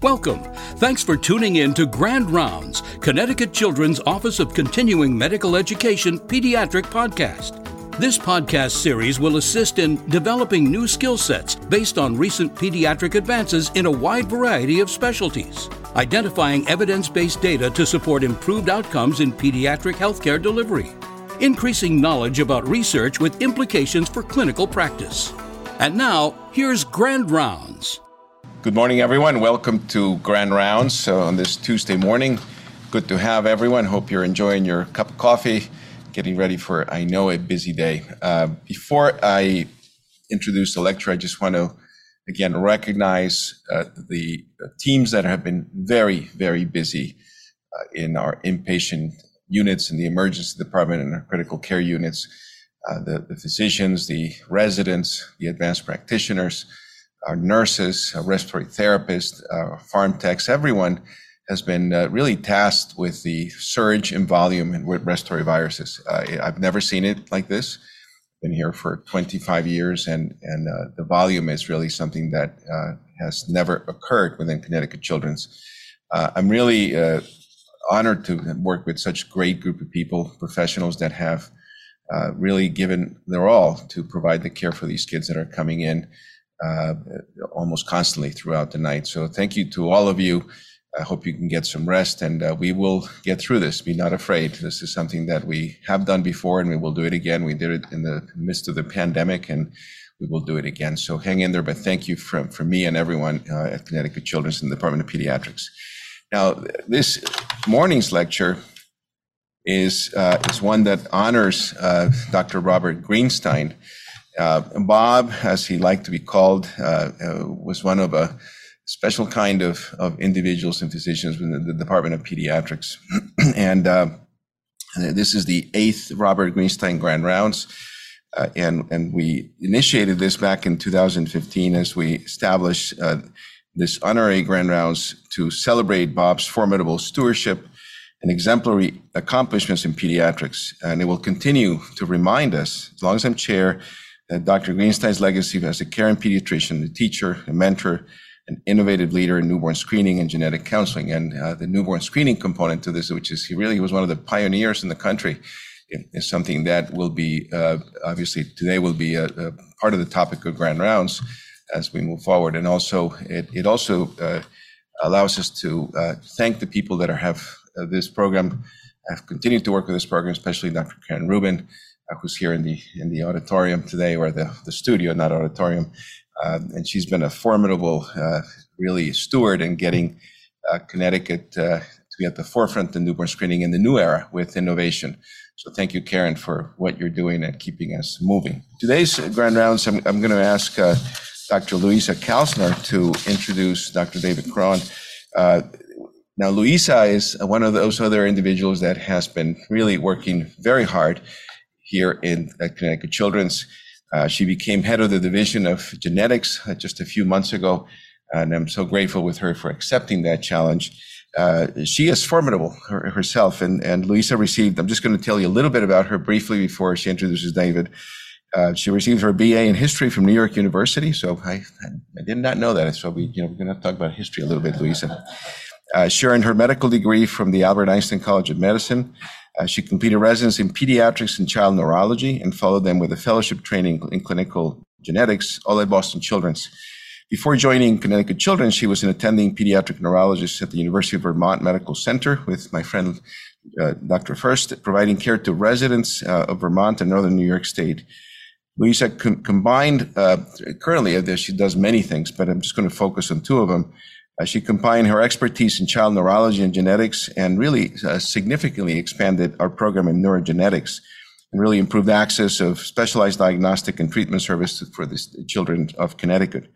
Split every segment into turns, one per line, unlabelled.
Welcome. Thanks for tuning in to Grand Rounds, Connecticut Children's Office of Continuing Medical Education Pediatric Podcast. This podcast series will assist in developing new skill sets based on recent pediatric advances in a wide variety of specialties, identifying evidence based data to support improved outcomes in pediatric healthcare delivery, increasing knowledge about research with implications for clinical practice. And now, here's Grand Rounds.
Good morning, everyone. Welcome to Grand Rounds uh, on this Tuesday morning. Good to have everyone. Hope you're enjoying your cup of coffee getting ready for, I know, a busy day. Uh, before I introduce the lecture, I just want to again recognize uh, the teams that have been very, very busy uh, in our inpatient units in the emergency department and our critical care units. Uh, the, the, physicians, the residents, the advanced practitioners, our nurses, our respiratory therapists, our pharm techs, everyone has been uh, really tasked with the surge in volume in respiratory viruses. Uh, I've never seen it like this. Been here for 25 years, and and uh, the volume is really something that uh, has never occurred within Connecticut Children's. Uh, I'm really uh, honored to work with such great group of people, professionals that have really given their all to provide the care for these kids that are coming in almost constantly throughout the night. So thank you to all of you. I hope you can get some rest and uh, we will get through this. Be not afraid. This is something that we have done before and we will do it again. We did it in the midst of the pandemic and we will do it again. So hang in there. But thank you from, from me and everyone uh, at Connecticut Children's in the Department of Pediatrics. Now, this morning's lecture is, uh, is one that honors uh, Dr. Robert Greenstein. Uh, Bob, as he liked to be called, uh, was one of a special kind of, of individuals and physicians within the Department of Pediatrics. and uh, this is the eighth Robert Greenstein Grand Rounds. Uh, and, and we initiated this back in 2015 as we established uh, this honorary Grand Rounds to celebrate Bob's formidable stewardship and exemplary accomplishments in pediatrics. And it will continue to remind us, as long as I'm chair, Dr. Greenstein's legacy as a caring pediatrician, a teacher, a mentor, an innovative leader in newborn screening and genetic counseling. And uh, the newborn screening component to this, which is he really was one of the pioneers in the country, is something that will be uh, obviously today will be a, a, part of the topic of grand rounds as we move forward. And also, it, it also uh, allows us to uh, thank the people that are, have uh, this program, have continued to work with this program, especially Dr. Karen Rubin, who's here in the in the auditorium today, or the, the studio, not auditorium, um, and she's been a formidable, uh, really steward in getting uh, Connecticut uh, to be at the forefront of newborn screening in the new era with innovation. So thank you, Karen, for what you're doing and keeping us moving. Today's Grand Rounds, I'm, I'm going to ask uh, Dr. Louisa Kalsner to introduce Dr. David Crone. Uh, now, Louisa is one of those other individuals that has been really working very hard here in at Connecticut Children's. Uh, she became head of the division of genetics uh, just a few months ago, and I'm so grateful with her for accepting that challenge. Uh, she is formidable her, herself, and, and Louisa received, I'm just going to tell you a little bit about her briefly before she introduces David. Uh, she received her BA in history from New York University, so I, I did not know that. So we, you know, we're going to talk about history a little bit, Louisa. Uh, she earned her medical degree from the Albert Einstein College of Medicine uh, she completed residency in pediatrics and child neurology and followed them with a fellowship training in clinical genetics, all at Boston Children's. Before joining Connecticut Children's, she was an attending pediatric neurologist at the University of Vermont Medical Center with my friend uh, Dr. First, providing care to residents uh, of Vermont and northern New York State. Louisa com- combined, uh, currently, she does many things, but I'm just going to focus on two of them. Uh, she combined her expertise in child neurology and genetics and really uh, significantly expanded our program in neurogenetics and really improved access of specialized diagnostic and treatment services for the children of Connecticut.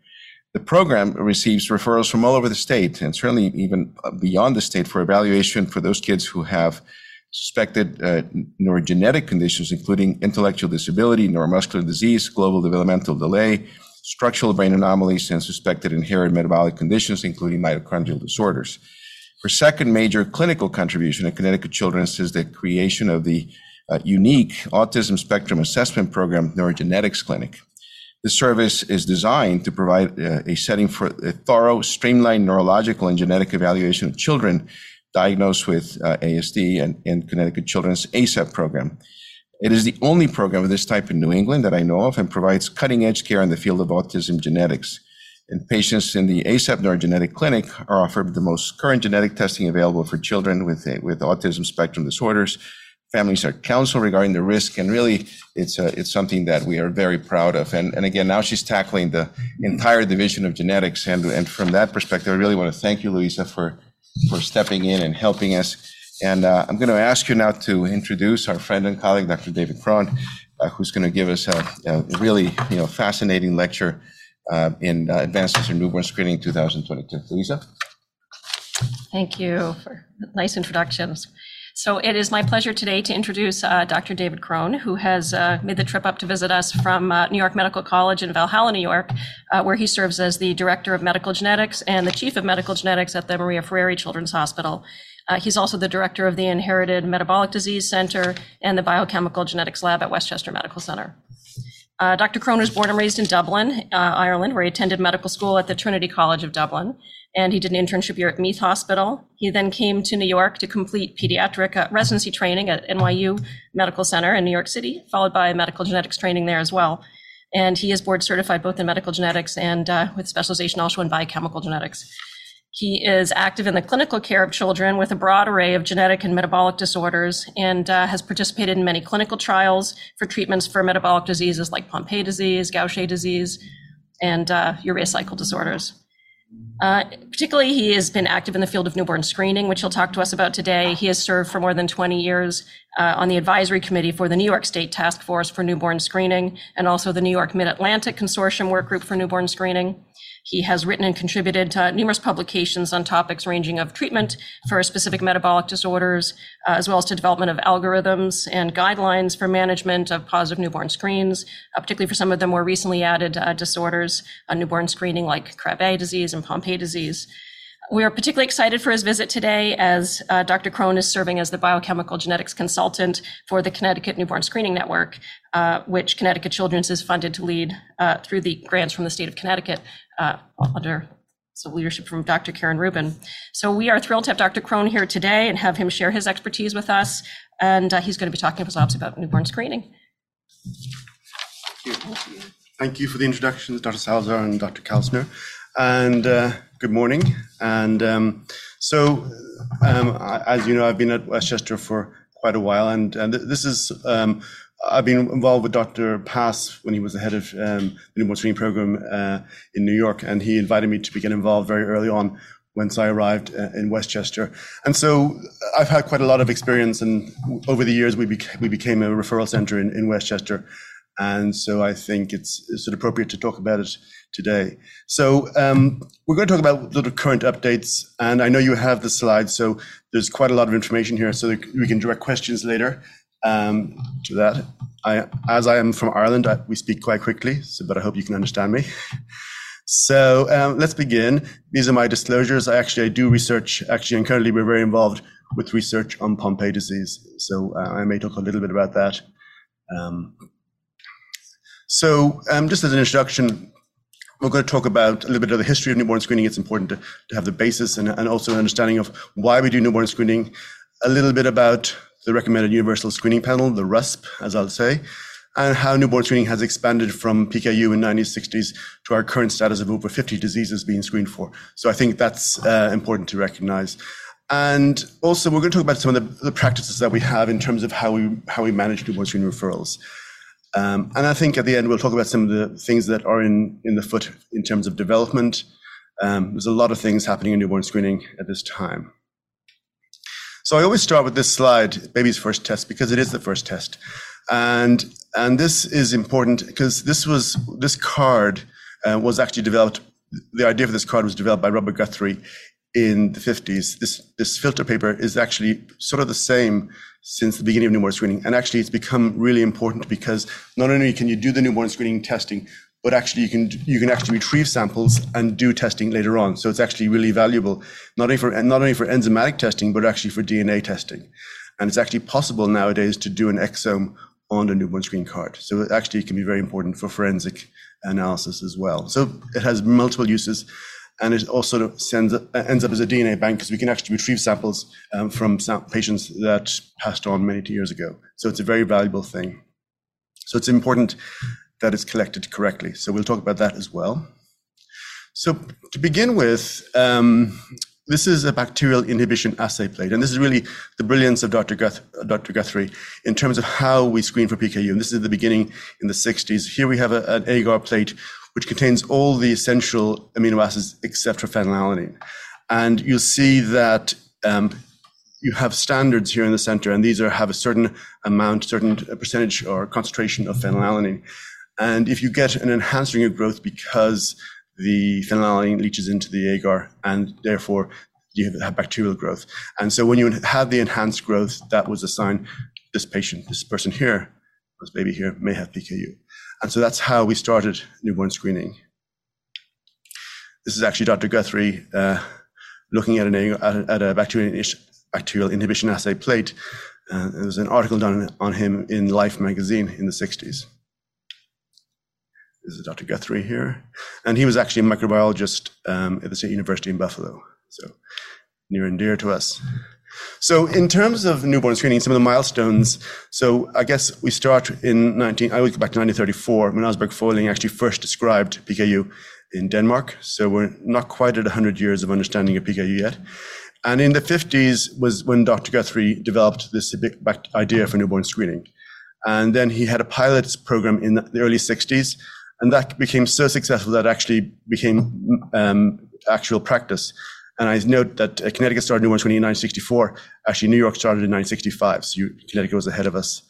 The program receives referrals from all over the state and certainly even beyond the state for evaluation for those kids who have suspected uh, neurogenetic conditions, including intellectual disability, neuromuscular disease, global developmental delay, structural brain anomalies, and suspected inherited metabolic conditions, including mitochondrial disorders. Her second major clinical contribution at Connecticut Children's is the creation of the uh, unique Autism Spectrum Assessment Program Neurogenetics Clinic. The service is designed to provide a setting for a thorough, streamlined neurological and genetic evaluation of children diagnosed with ASD and Connecticut Children's ASAP program. It is the only program of this type in New England that I know of and provides cutting-edge care in the field of autism genetics. And patients in the ASAP Neurogenetic Clinic are offered the most current genetic testing available for children with with autism spectrum disorders. Families are counseled regarding the risk, and really, it's uh, it's something that we are very proud of. And, and again, now she's tackling the entire division of genetics, and and from that perspective, I really want to thank you, Luisa, for stepping in and helping us. Uh, I'm gonna ask you now to introduce our friend and colleague, Dr. David Crone, uh, who's gonna give us a really, you know, fascinating lecture uh, in advances in newborn screening 2022. Luisa?
Thank you for nice introductions. So it is my pleasure today to introduce Dr. David Crone, who has made the trip up to visit us from New York Medical College in Valhalla, New York, where he serves as the Director of Medical Genetics and the Chief of Medical Genetics at the Maria Fareri Children's Hospital. Uh, he's also the Director of the Inherited Metabolic Disease Center and the Biochemical Genetics Lab at Westchester Medical Center. Uh, Dr. Crone was born and raised in Dublin, uh, Ireland, where he attended medical school at the Trinity College of Dublin, and he did an internship year at Meath Hospital. He then came to New York to complete pediatric residency training at NYU Medical Center in New York City, followed by medical genetics training there as well. And he is board certified both in medical genetics and with specialization also in biochemical genetics. He is active in the clinical care of children with a broad array of genetic and metabolic disorders and uh, has participated in many clinical trials for treatments for metabolic diseases like Pompe disease, Gaucher disease, and uh, urea cycle disorders. Uh, particularly, he has been active in the field of newborn screening, which he'll talk to us about today. He has served for more than 20 years on the advisory committee for the New York State Task Force for Newborn Screening and also the New York Mid-Atlantic Consortium Work Group for Newborn Screening. He has written and contributed to numerous publications on topics ranging of treatment for specific metabolic disorders, uh, as well as to development of algorithms and guidelines for management of positive newborn screens, uh, particularly for some of the more recently added uh, disorders on newborn screening, like Krabbe disease and Pompe disease. We are particularly excited for his visit today, as uh, Dr. Crone is serving as the biochemical genetics consultant for the Connecticut Newborn Screening Network, uh, which Connecticut Children's is funded to lead uh, through the grants from the state of Connecticut, under some leadership from Dr. Karen Rubin. So we are thrilled to have Dr. Crone here today and have him share his expertise with us, and he's gonna be talking to us about newborn screening.
Thank you. Thank you for the introductions, Dr. Salazar and Dr. Kalsner, and good morning. And um, so, um, as you know, I've been at Westchester for quite a while, and this is... Um, I've been involved with Dr. Pass when he was the head of the newborn screening program uh, in New York, and he invited me to get involved very early on once I arrived uh, in Westchester. And so uh, I've had quite a lot of experience, and over the years, we became a referral center in Westchester, and so I think it's of appropriate to talk about it today. So, um, we're gonna talk about the current updates, and I know you have the slides, so there's quite a lot of information here, so we can direct questions later um, to that. As I am from Ireland, we speak quite quickly, so but I hope you can understand me. So, um, let's begin. These are my disclosures. I actually do research, actually, and currently, we're very involved with research on Pompe disease, so uh, I may talk a little bit about that. So, um, just as an introduction, we're gonna talk about a little bit of the history of newborn screening. It's important to have the basis and also an understanding of why we do newborn screening, a little bit about the Recommended Universal Screening Panel, the RUSP, as I'll say, and how newborn screening has expanded from PKU in the 1960s to our current status of over 50 diseases being screened for. So I think that's uh, important to recognize. And also, we're gonna talk about some of the practices that we have in terms of how we manage newborn screening referrals. Um, and I think at the end, we'll talk about some of the things that are in in the foot in terms of development. Um, there's a lot of things happening in newborn screening at this time. So I always start with this slide, Baby's First Test, because it is the first test. And this is important because this was, this card uh, was actually developed. The idea for this card was developed by Robert Guthrie in the 50s. This filter paper is actually sort of the same since the beginning of newborn screening, and actually, it's become really important because not only can you do the newborn screening testing, but actually, you can you can actually retrieve samples and do testing later on. So it's actually really valuable, not only for not only for enzymatic testing, but actually for DNA testing. And it's actually possible nowadays to do an exome on a newborn screening card. So it actually can be very important for forensic analysis as well. So it has multiple uses, and it also sends, ends up as a DNA bank because we can actually retrieve samples um, from patients that passed on many years ago. So it's a very valuable thing. So it's important that it's collected correctly. So we'll talk about that as well. So to begin with, um, this is a bacterial inhibition assay plate, and this is really the brilliance of Dr. Guth- Dr. Guthrie in terms of how we screen for PKU. And this is the beginning in the 60s. Here we have a, an agar plate which contains all the essential amino acids except for phenylalanine. And you'll see that um, you have standards here in the center, and these are have a certain amount, certain percentage or concentration of phenylalanine. And if you get an enhanced of growth because the phenylalanine leaches into the agar, and therefore you have bacterial growth. And so when you have the enhanced growth, that was a sign this patient, this person here, this baby here, may have PKU. And so that's how we started newborn screening. This is actually Dr. Guthrie uh, looking at, an, at a bacterial, inhibition assay plate. Uh, there was an article done on him in Life magazine in the 60s. This is Dr. Guthrie here. And he was actually a microbiologist um, at the State University in Buffalo. So near and dear to us. So in terms of newborn screening, some of the milestones, so I guess we start in 19, I would go back to 1934 when Asbjørn Følling actually first described PKU in Denmark. So we're not quite at 100 years of understanding of PKU yet. And in the 50s was when Dr. Guthrie developed this idea for newborn screening. And then he had a pilot program in the early 60s and that became so successful that actually became um, actual practice. And I note that uh, Connecticut started in 1964. Actually, New York started in 1965. So you, Connecticut was ahead of us.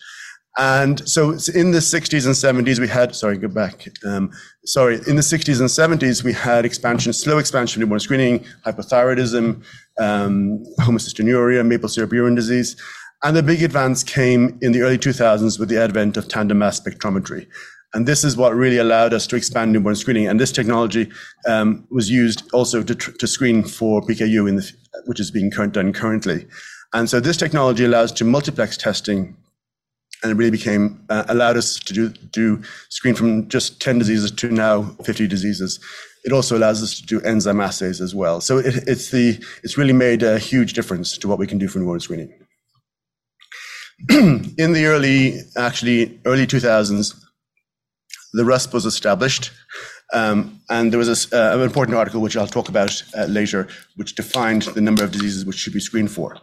And so in the 60s and 70s, we had, sorry, go back. Um, sorry, in the 60s and 70s, we had expansion, slow expansion of newborn screening, hypothyroidism, um, homocystinuria, maple syrup urine disease. And the big advance came in the early 2000s with the advent of tandem mass spectrometry. And this is what really allowed us to expand newborn screening. And this technology um, was used also to, to screen for PKU, in the, which is being current, done currently. And so this technology allows to multiplex testing, and it really became uh, allowed us to do, do screen from just 10 diseases to now 50 diseases. It also allows us to do enzyme assays as well. So it, it's the it's really made a huge difference to what we can do for newborn screening. in the early, actually early 2000s, the RUSP was established. Um, and there was a, uh, an important article, which I'll talk about uh, later, which defined the number of diseases which should be screened for.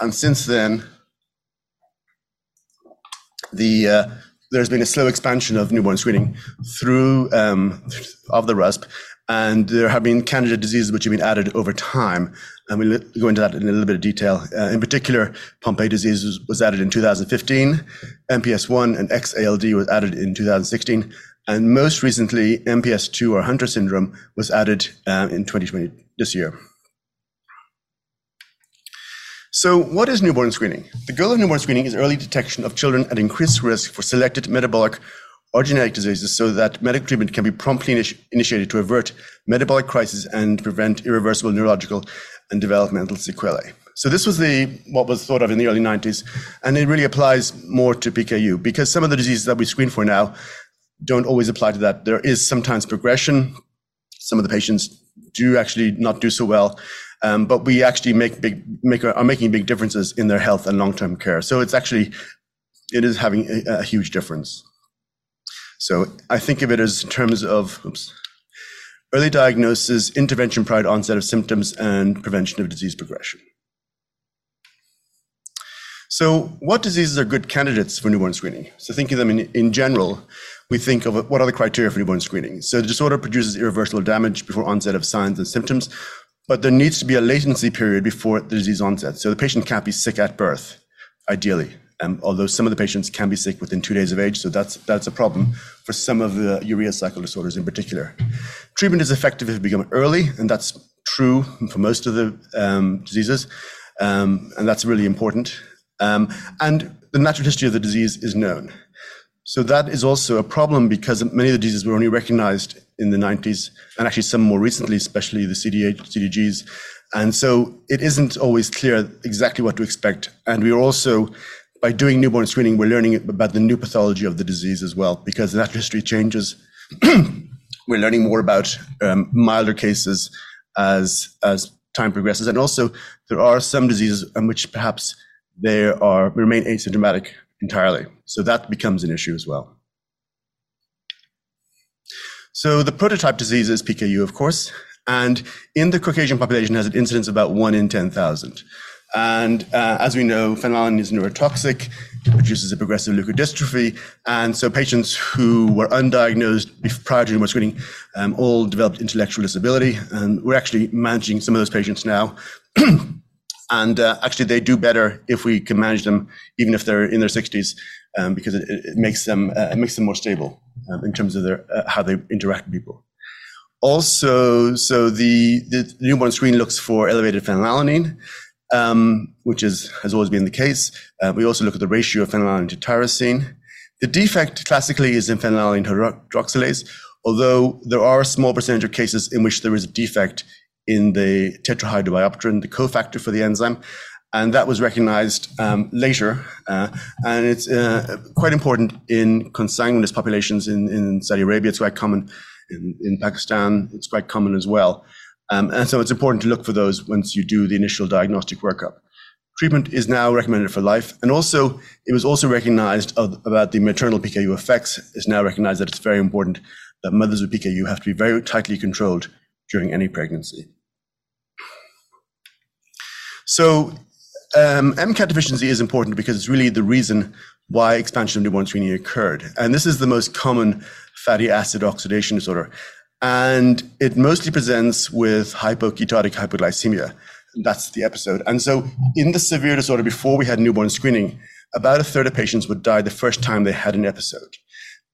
And since then, the uh, there's been a slow expansion of newborn screening through um, of the RUSP, and there have been candidate diseases which have been added over time. And we'll go into that in a little bit of detail. Uh, in particular, Pompe disease was, was added in 2015, MPS 1 and XALD was added in 2016, and most recently, MPS 2 or Hunter syndrome was added uh, in 2020 this year. So, what is newborn screening? The goal of newborn screening is early detection of children at increased risk for selected metabolic or genetic diseases so that medical treatment can be promptly initi- initiated to avert metabolic crisis and prevent irreversible neurological and developmental sequelae. So this was the what was thought of in the early 90s, and it really applies more to PKU because some of the diseases that we screen for now don't always apply to that. There is sometimes progression. Some of the patients do actually not do so well, um, but we actually make big make are making big differences in their health and long term care. So it's actually it is having a, a huge difference. So I think of it as in terms of oops, early diagnosis, intervention prior to onset of symptoms, and prevention of disease progression. So, what diseases are good candidates for newborn screening? So, thinking of them in, in general, we think of what are the criteria for newborn screening. So, the disorder produces irreversible damage before onset of signs and symptoms, but there needs to be a latency period before the disease onset. So, the patient can't be sick at birth, ideally um, although some of the patients can be sick within two days of age, so that's that's a problem for some of the urea cycle disorders in particular. Treatment is effective if it becomes early, and that's true for most of the um, diseases, um, and that's really important. And the natural history of the disease is known. So that is also a problem because many of the diseases were only recognized in the 90s, and actually some more recently, especially the CDH, CDGs. And so it isn't always clear exactly what to expect. And we are also by doing newborn screening, we're learning about the new pathology of the disease as well, because the natural history changes We're learning more about um, milder cases as as time progresses, and also there are some diseases in which perhaps they are remain asymptomatic entirely. So that becomes an issue as well. So the prototype disease is PKU, of course, and in the Caucasian population has an incidence of about one in 10,000. And uh, as we know, phenylalanine is neurotoxic. It produces a progressive leukodystrophy. And so patients who were undiagnosed prior to newborn screening um, all developed intellectual disability. And we're actually managing some of those patients now. and uh, actually, they do better if we can manage them, even if they're in their 60s, um, because it, it, makes them uh, it makes them more stable um, in terms of their uh, how they interact with people. Also, so the, the newborn screen looks for elevated phenylalanine um, which is, has always been the case. Uh, we also look at the ratio of phenylalanine to tyrosine. The defect classically is in phenylalanine hydroxylase, although there are a small percentage of cases in which there is a defect in the tetrahydrobiopterin, the cofactor for the enzyme. And that was recognized um, later. Uh, and it's uh, quite important in consanguineous populations in, in Saudi Arabia. It's quite common in, in Pakistan. It's quite common as well. Um, and so it's important to look for those once you do the initial diagnostic workup. Treatment is now recommended for life. And also, it was also recognized of, about the maternal PKU effects. It's now recognized that it's very important that mothers with PKU have to be very tightly controlled during any pregnancy. So, um, MCAD deficiency is important because it's really the reason why expansion of newborn screening occurred. And this is the most common fatty acid oxidation disorder. And it mostly presents with hypoketotic hypoglycemia. That's the episode. And so, in the severe disorder, before we had newborn screening, about a third of patients would die the first time they had an episode.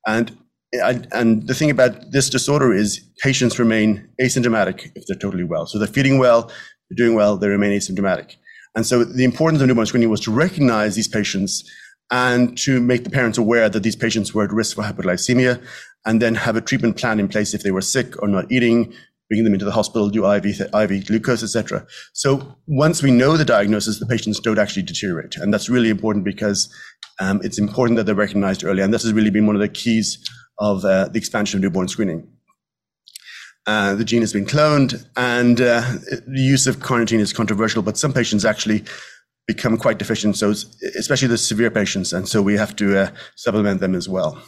And and the thing about this disorder is patients remain asymptomatic if they're totally well. So they're feeding well, they're doing well, they remain asymptomatic. And so the importance of newborn screening was to recognize these patients and to make the parents aware that these patients were at risk for hypoglycemia and then have a treatment plan in place if they were sick or not eating, bringing them into the hospital, do IV, IV glucose, etc. So once we know the diagnosis, the patients don't actually deteriorate. And that's really important because um, it's important that they're recognized early. And this has really been one of the keys of uh, the expansion of newborn screening. Uh, the gene has been cloned, and uh, the use of carnitine is controversial, but some patients actually become quite deficient, so especially the severe patients, and so we have to uh, supplement them as well.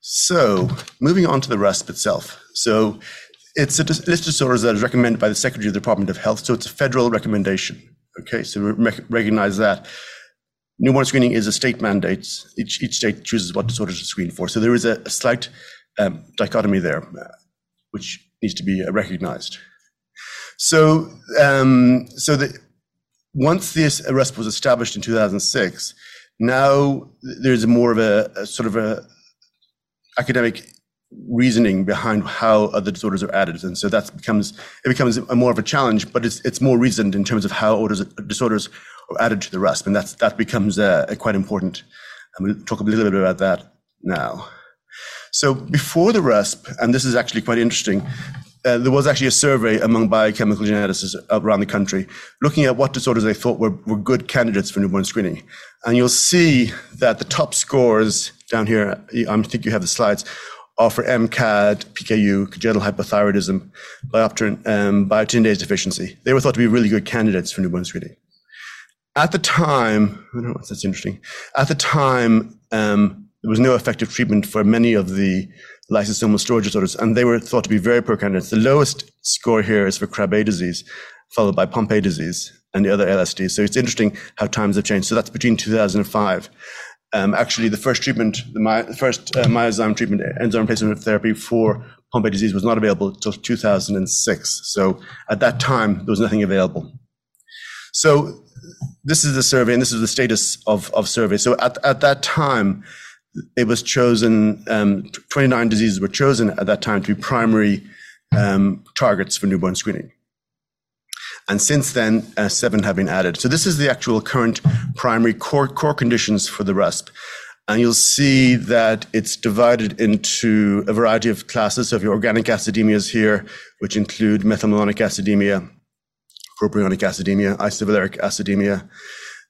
So, moving on to the RUSP itself. So, it's a list of disorders that is recommended by the Secretary of the Department of Health. So, it's a federal recommendation. Okay, so we recognize that. Newborn screening is a state mandate. Each, each state chooses what disorders to screen for. So, there is a, a slight um, dichotomy there, uh, which needs to be uh, recognized. So, um, so the, once this RUSP was established in 2006, now there's more of a, a sort of a academic reasoning behind how other disorders are added, and so that becomes it becomes a more of a challenge. But it's it's more reasoned in terms of how orders, disorders are added to the RUSP, and that's that becomes quite important. And we'll talk a little bit about that now. So before the RUSP, and this is actually quite interesting, uh, there was actually a survey among biochemical geneticists around the country looking at what disorders they thought were, were good candidates for newborn screening. And you'll see that the top scores down here, I think you have the slides, are for MCAD, PKU, congenital hypothyroidism, biopterin, um, biotinidase deficiency. They were thought to be really good candidates for newborn screening. At the time, I don't know, that's interesting. At the time, um, there was no effective treatment for many of the lysosomal storage disorders, and they were thought to be very poor candidates. The lowest score here is for Krabbe disease, followed by Pompe disease and the other LSDs. So it's interesting how times have changed. So that's between 2005. Um, actually, the first treatment, the, my, first uh, myozyme treatment, enzyme replacement therapy for Pompe disease was not available until 2006. So at that time, there was nothing available. So this is the survey, and this is the status of, of survey. So at, at that time, it was chosen, um, 29 diseases were chosen at that time to be primary um, targets for newborn screening. And since then, uh, seven have been added. So this is the actual current primary core, core conditions for the RUSP. And you'll see that it's divided into a variety of classes. So if your organic acidemias here, which include methylmalonic acidemia, propionic acidemia, isovaleric acidemia,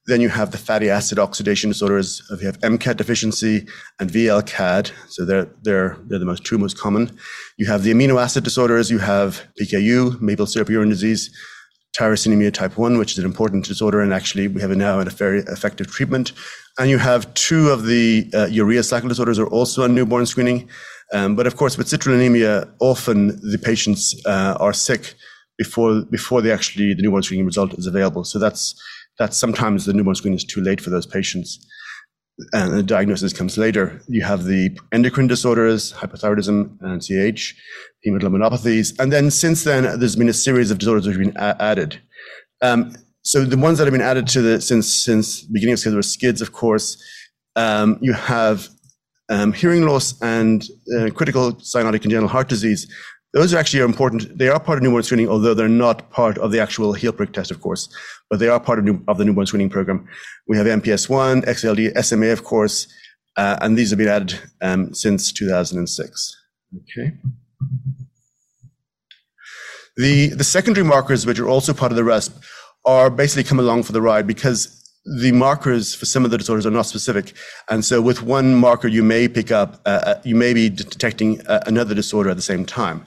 Then you have the fatty acid oxidation disorders. You have MCAD deficiency and VLCAD. So they're, they're, they're the most two most common. You have the amino acid disorders. You have PKU, maple syrup urine disease, tyrosinemia type 1, which is an important disorder, and actually we have now a very effective treatment. And you have two of the uh, urea cycle disorders are also on newborn screening. Um, but of course, with citrullinemia, often the patients uh, are sick before before they actually the newborn screening result is available. So that's that's sometimes the newborn screening is too late for those patients. And the diagnosis comes later. You have the endocrine disorders, hypothyroidism, and CH, hemoglobinopathies. And then since then, there's been a series of disorders which have been a- added. Um, so the ones that have been added to the since since beginning of schedule were SCIDS, of course. Um, you have um, hearing loss and uh, critical cyanotic congenital heart disease. Those are actually important. They are part of newborn screening, although they're not part of the actual heel prick test, of course, but they are part of, new, of the newborn screening program. We have MPS 1, XLD, SMA, of course, uh, and these have been added um, since 2006. Okay. The, the secondary markers, which are also part of the RUSP, are basically come along for the ride because the markers for some of the disorders are not specific. And so with one marker, you may pick up, uh, uh you may be detecting uh, another disorder at the same time.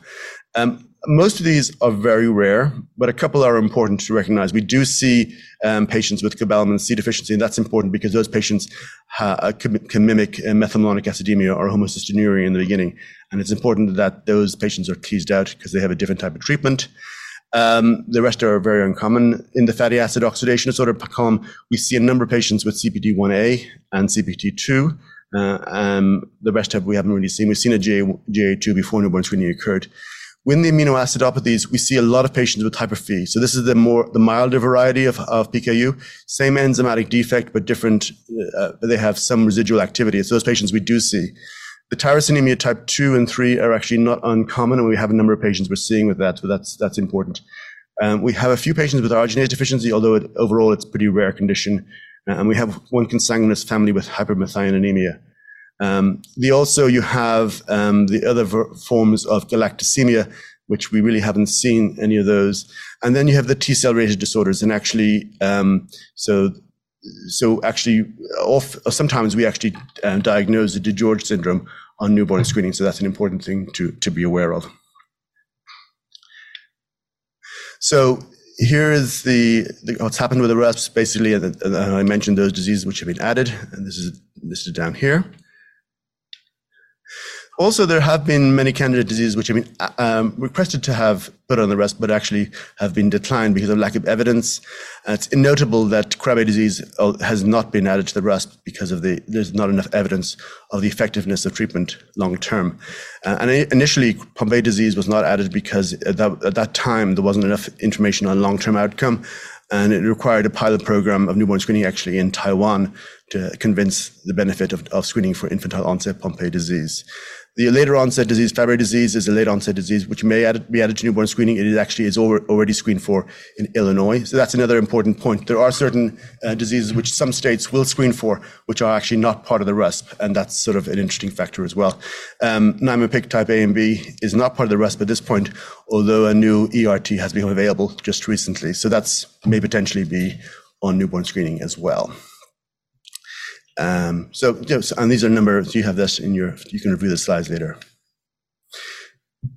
Um, most of these are very rare, but a couple are important to recognize. We do see um, patients with cobalamin C deficiency, and that's important because those patients uh, can, can, mimic uh, methylmalonic acidemia or homocystinuria in the beginning. And it's important that those patients are teased out because they have a different type of treatment. Um, the rest are very uncommon. In the fatty acid oxidation disorder column, we see a number of patients with CPT1A and CPT2. Uh, um, the rest have, we haven't really seen. We've seen a GA, GA2 before newborn screening occurred. With the amino acidopathies, we see a lot of patients with hyperphe. So this is the more the milder variety of, of PKU. Same enzymatic defect, but different. Uh, they have some residual activity. So those patients we do see. The tyrosinemia type 2 and 3 are actually not uncommon, and we have a number of patients we're seeing with that, so that's, that's important. Um, we have a few patients with arginase deficiency, although it, overall it's a pretty rare condition. Uh, and we have one consanguineous family with hypermethionine Um, the also you have um, the other ver- forms of galactosemia, which we really haven't seen any of those. And then you have the T cell related disorders, and actually, um, so so actually, off, sometimes we actually uh, diagnose the DiGeorge syndrome on newborn screening. So that's an important thing to, to be aware of. So here is the, the what's happened with the RUSPs, basically, and, and I mentioned those diseases which have been added, and this is this is down here. Also, there have been many candidate diseases which have been uh, um, requested to have put on the RUSP, but actually have been declined because of lack of evidence. Uh, it's notable that Krabbe disease uh, has not been added to the RUSP because of the there's not enough evidence of the effectiveness of treatment long term. Uh, and initially, Pompe disease was not added because at that, at that time there wasn't enough information on long term outcome and it required a pilot program of newborn screening actually in Taiwan to convince the benefit of, of screening for infantile onset Pompe disease. The later onset disease, Fabry disease, is a late onset disease which may add, be added to newborn screening. It is actually is already screened for in Illinois. So that's another important point. There are certain uh, diseases which some states will screen for, which are actually not part of the RUSP, and that's sort of an interesting factor as well. Um, Niemann-Pick type A and B is not part of the RUSP at this point, although a new ERT has become available just recently. So that's may potentially be on newborn screening as well. Um, so, you know, and these are numbers, you have this in your, you can review the slides later.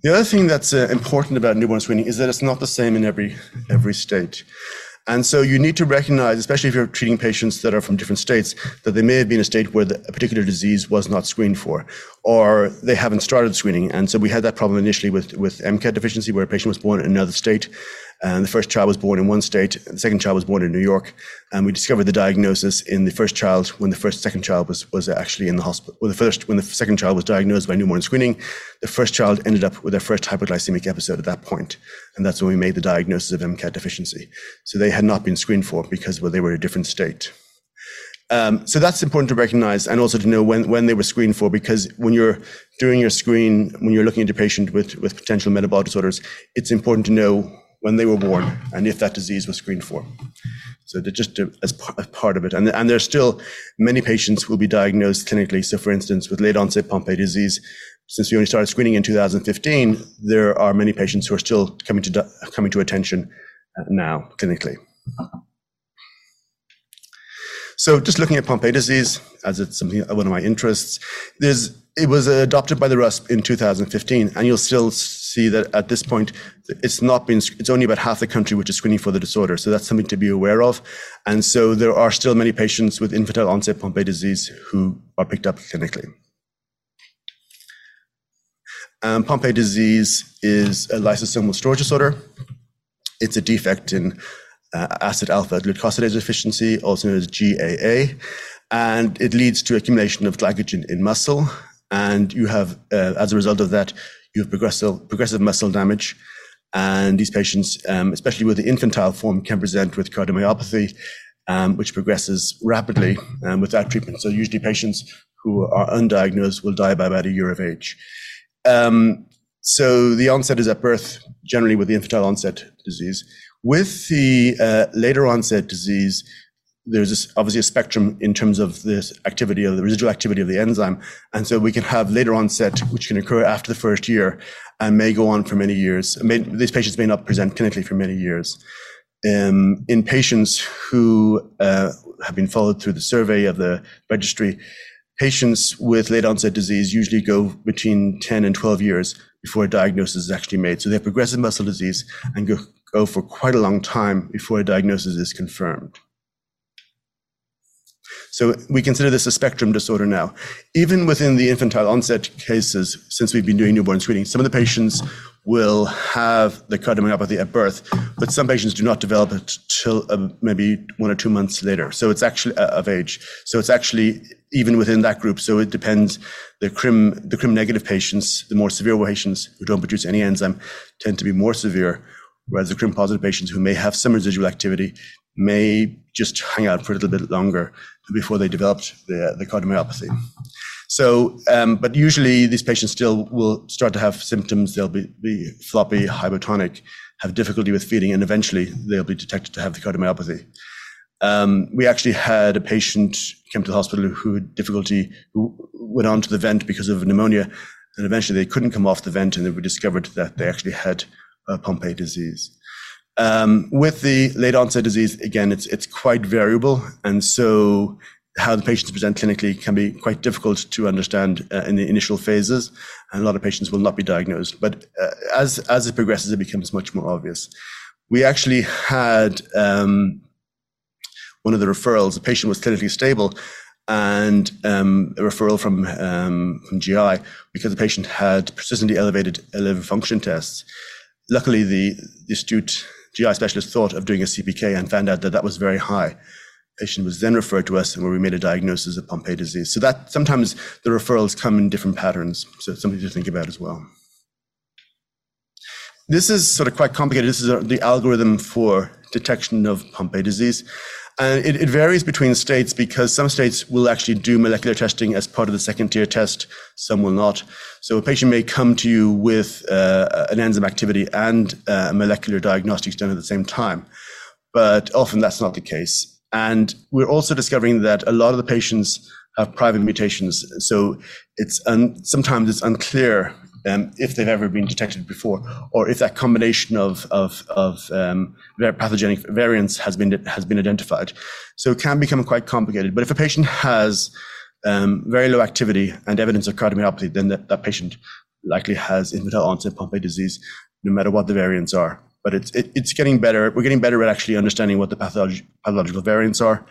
The other thing that's uh, important about newborn screening is that it's not the same in every, every state. And so you need to recognize, especially if you're treating patients that are from different states, that they may have been a state where the, a particular disease was not screened for, or they haven't started screening. And so we had that problem initially with, with MCAD deficiency, where a patient was born in another state, and the first child was born in one state, the second child was born in New York. And we discovered the diagnosis in the first child when the first second child was, was actually in the hospital. When the first when the second child was diagnosed by newborn screening, the first child ended up with their first hypoglycemic episode at that point. And that's when we made the diagnosis of MCAD deficiency. So they had not been screened for because well, they were in a different state. Um, so that's important to recognize and also to know when, when they were screened for, because when you're doing your screen, when you're looking at a patient with, with potential metabolic disorders, it's important to know when they were born and if that disease was screened for. So just to, as part of it. And, and there's still many patients will be diagnosed clinically. So for instance, with late onset Pompe disease, since we only started screening in 2015, there are many patients who are still coming to, coming to attention uh, now clinically. So just looking at Pompe disease, as it's something one of my interests, there's it was adopted by the RUSP in 2015, and you'll still see that at this point, it's not been. It's only about half the country which is screening for the disorder, so that's something to be aware of. And so there are still many patients with infantile onset Pompe disease who are picked up clinically. Um, Pompe disease is a lysosomal storage disorder. It's a defect in uh, acid alpha glucosidase deficiency, also known as GAA, and it leads to accumulation of glycogen in muscle. And you have, uh, as a result of that, you have progressive, progressive muscle damage. And these patients, um, especially with the infantile form, can present with cardiomyopathy, um, which progresses rapidly um, without treatment. So usually patients who are undiagnosed will die by about a year of age. Um, so the onset is at birth, generally with the infantile onset disease. With the uh, later onset disease, there's this, obviously a spectrum in terms of the activity of the residual activity of the enzyme. And so we can have later onset, which can occur after the first year and may go on for many years. May, these patients may not present clinically for many years. Um, in patients who uh, have been followed through the survey of the registry, patients with late onset disease usually go between 10 and 12 years before a diagnosis is actually made. So they have progressive muscle disease and go, go for quite a long time before a diagnosis is confirmed. So we consider this a spectrum disorder now. Even within the infantile onset cases, since we've been doing newborn screening, some of the patients will have the cardiomyopathy at birth, but some patients do not develop it till uh, maybe one or two months later. So it's actually uh, of age. So it's actually even within that group. So it depends. The CRIM, the CRIM negative patients, the more severe patients who don't produce any enzyme tend to be more severe, whereas the CRIM positive patients who may have some residual activity may just hang out for a little bit longer before they developed the, the cardiomyopathy. So, um, but usually these patients still will start to have symptoms. They'll be, be floppy, hypotonic, have difficulty with feeding, and eventually they'll be detected to have the cardiomyopathy. Um, we actually had a patient came to the hospital who had difficulty, who went on to the vent because of pneumonia, and eventually they couldn't come off the vent, and they were discovered that they actually had uh, Pompe disease. Um, with the late onset disease, again, it's it's quite variable, and so how the patients present clinically can be quite difficult to understand uh, in the initial phases, and a lot of patients will not be diagnosed. But uh, as as it progresses, it becomes much more obvious. We actually had um, one of the referrals. The patient was clinically stable, and um, a referral from um, from GI because the patient had persistently elevated liver function tests. Luckily, the, the astute GI specialist thought of doing a CPK and found out that that was very high. Patient was then referred to us, and where we made a diagnosis of Pompe disease. So that sometimes the referrals come in different patterns. So it's something to think about as well. This is sort of quite complicated. This is the algorithm for detection of Pompe disease. And it, it, varies between states because some states will actually do molecular testing as part of the second tier test, some will not. So a patient may come to you with uh, an enzyme activity and uh, molecular diagnostics done at the same time, but often that's not the case. And we're also discovering that a lot of the patients have private mutations. So it's un- sometimes it's unclear um, if they've ever been detected before, or if that combination of of, of um, pathogenic variants has been has been identified. So it can become quite complicated. But if a patient has um, very low activity and evidence of cardiomyopathy, then that, that patient likely has infantile onset Pompe disease, no matter what the variants are. But it's it, it's getting better. We're getting better at actually understanding what the patholog- pathological variants are,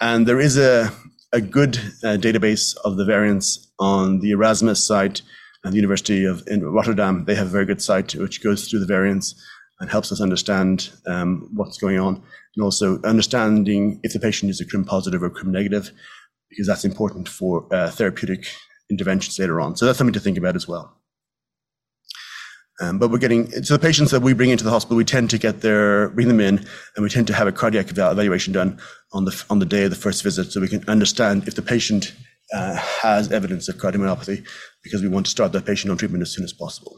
and there is a a good uh, database of the variants on the Erasmus site and the University of in Rotterdam, they have a very good site which goes through the variants and helps us understand um, what's going on, and also understanding if the patient is a CRIM positive or CRIM negative, because that's important for uh, therapeutic interventions later on. So that's something to think about as well. Um, but we're getting so the patients that we bring into the hospital, we tend to get their bring them in, and we tend to have a cardiac evaluation done on the on the day of the first visit, so we can understand if the patient uh, has evidence of cardiomyopathy because we want to start that patient on treatment as soon as possible.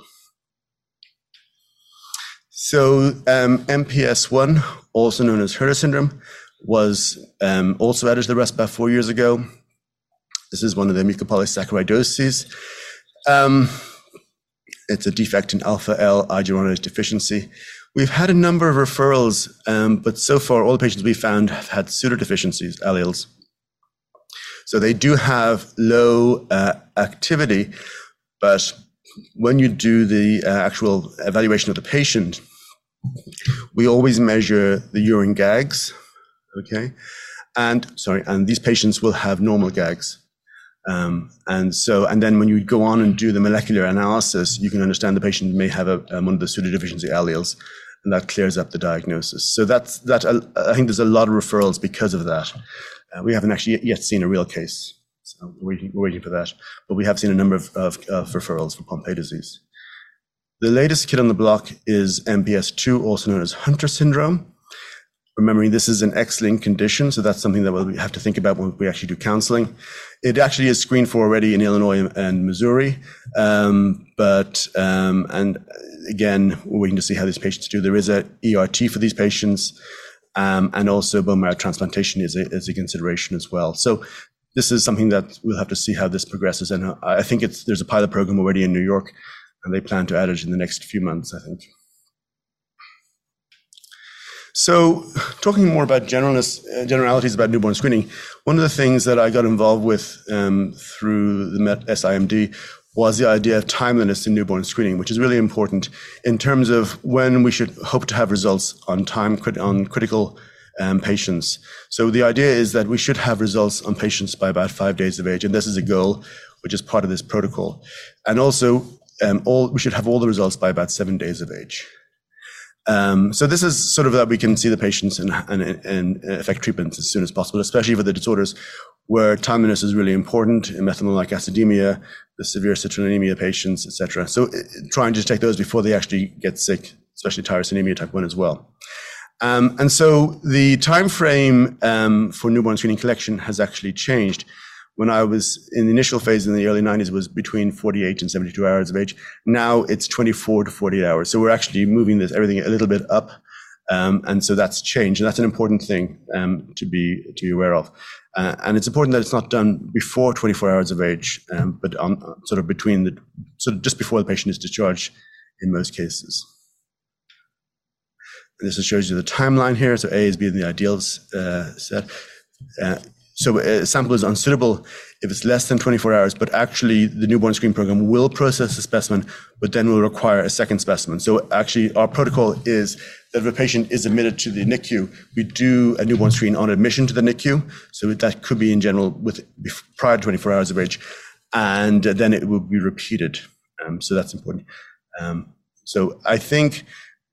So um, MPS one, also known as Hurler syndrome, was um, also added to the RUSP about four years ago. This is one of the mucopolysaccharidoses. Um, it's a defect in alpha L iduronate deficiency. We've had a number of referrals, um, but so far all the patients we found have had pseudodeficiencies, alleles, So they do have low uh, activity, but when you do the uh, actual evaluation of the patient, we always measure the urine GAGs, okay? And sorry, and these patients will have normal GAGs. Um, and so, and then when you go on and do the molecular analysis, you can understand the patient may have a, um, one of the pseudodeficiency alleles, and that clears up the diagnosis. So that's that. I think there's a lot of referrals because of that. Uh, we haven't actually yet seen a real case, so we're waiting, we're waiting for that. But we have seen a number of, of, of referrals for Pompe disease. The latest kid on the block is MPS II, also known as Hunter syndrome. Remembering this is an X-linked condition, so that's something that we'll have to think about when we actually do counseling. It actually is screened for already in Illinois and Missouri, um, but um, and again, we're waiting to see how these patients do. There is a ERT for these patients, um, and also bone marrow transplantation is a, is a consideration as well. So this is something that we'll have to see how this progresses. And I think it's there's a pilot program already in New York and they plan to add it in the next few months, I think. So, talking more about uh, generalities about newborn screening, one of the things that I got involved with um, through the SIMD was the idea of timeliness in newborn screening, which is really important in terms of when we should hope to have results on time on critical um, patients. So the idea is that we should have results on patients by about five days of age, and this is a goal which is part of this protocol. And also, um, all, we should have all the results by about seven days of age. Um, so this is sort of that we can see the patients and, and, effect treatments as soon as possible, especially for the disorders where timeliness is really important in methylmalonic acidemia, the severe citrullinemia patients, etc. So uh, trying to take those before they actually get sick, especially tyrosinemia type 1 as well. Um, and so the time frame um, for newborn screening collection has actually changed when I was in the initial phase in the early 90s, it was between 48 and 72 hours of age. Now it's 24 to 48 hours. So we're actually moving this everything a little bit up. Um, and so that's changed. And that's an important thing um, to be to be aware of. Uh, and it's important that it's not done before 24 hours of age, um, but on, sort of between the sort of just before the patient is discharged in most cases. And this shows you the timeline here. So A is being the ideal uh, set. Uh, so a sample is unsuitable if it's less than 24 hours, but actually the newborn screen program will process the specimen, but then will require a second specimen. So actually our protocol is that if a patient is admitted to the NICU, we do a newborn screen on admission to the NICU. So that could be in general with prior to 24 hours of age, and then it will be repeated. Um, so that's important. Um, so I think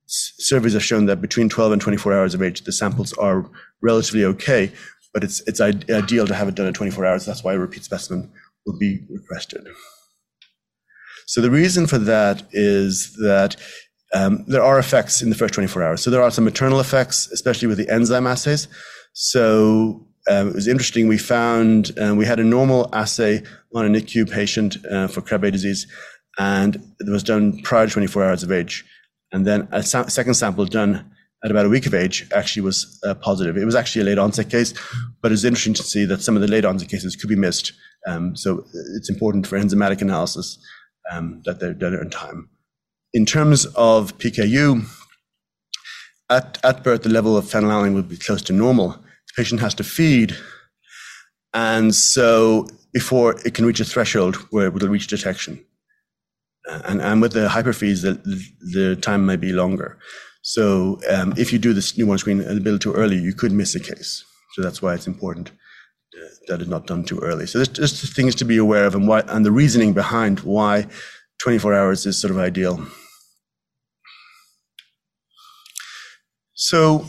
surveys have shown that between 12 and 24 hours of age, the samples are relatively okay but it's, it's ideal to have it done in 24 hours. That's why a repeat specimen will be requested. So the reason for that is that um, there are effects in the first 24 hours. So there are some maternal effects, especially with the enzyme assays. So um, it was interesting. We found um, we had a normal assay on a NICU patient uh, for Krabbe disease, and it was done prior to 24 hours of age. And then a sa- second sample done at about a week of age actually was uh, positive. It was actually a late onset case, but it's interesting to see that some of the late onset cases could be missed. Um, so it's important for enzymatic analysis um, that they're done in time. In terms of PKU, at, at birth, the level of phenylalanine would be close to normal. The patient has to feed, and so before it can reach a threshold where it will reach detection. Uh, and, and with the hyperphes, the, the time may be longer. So um, if you do this newborn screen a little too early, you could miss a case. So that's why it's important uh, that it's not done too early. So there's just things to be aware of and why, and the reasoning behind why 24 hours is sort of ideal. So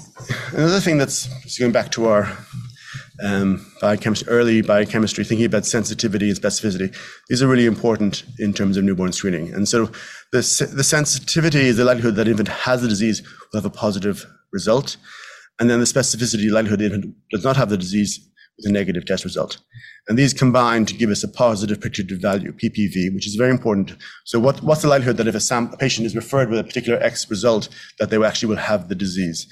another thing that's going back to our um, biochemistry, early biochemistry, thinking about sensitivity and specificity. These are really important in terms of newborn screening. And so the, the sensitivity is the likelihood that infant has the disease will have a positive result. And then the specificity, likelihood the infant does not have the disease with a negative test result. And these combine to give us a positive predictive value, PPV, which is very important. So what, what's the likelihood that if a, sam- a patient is referred with a particular X result, that they actually will have the disease?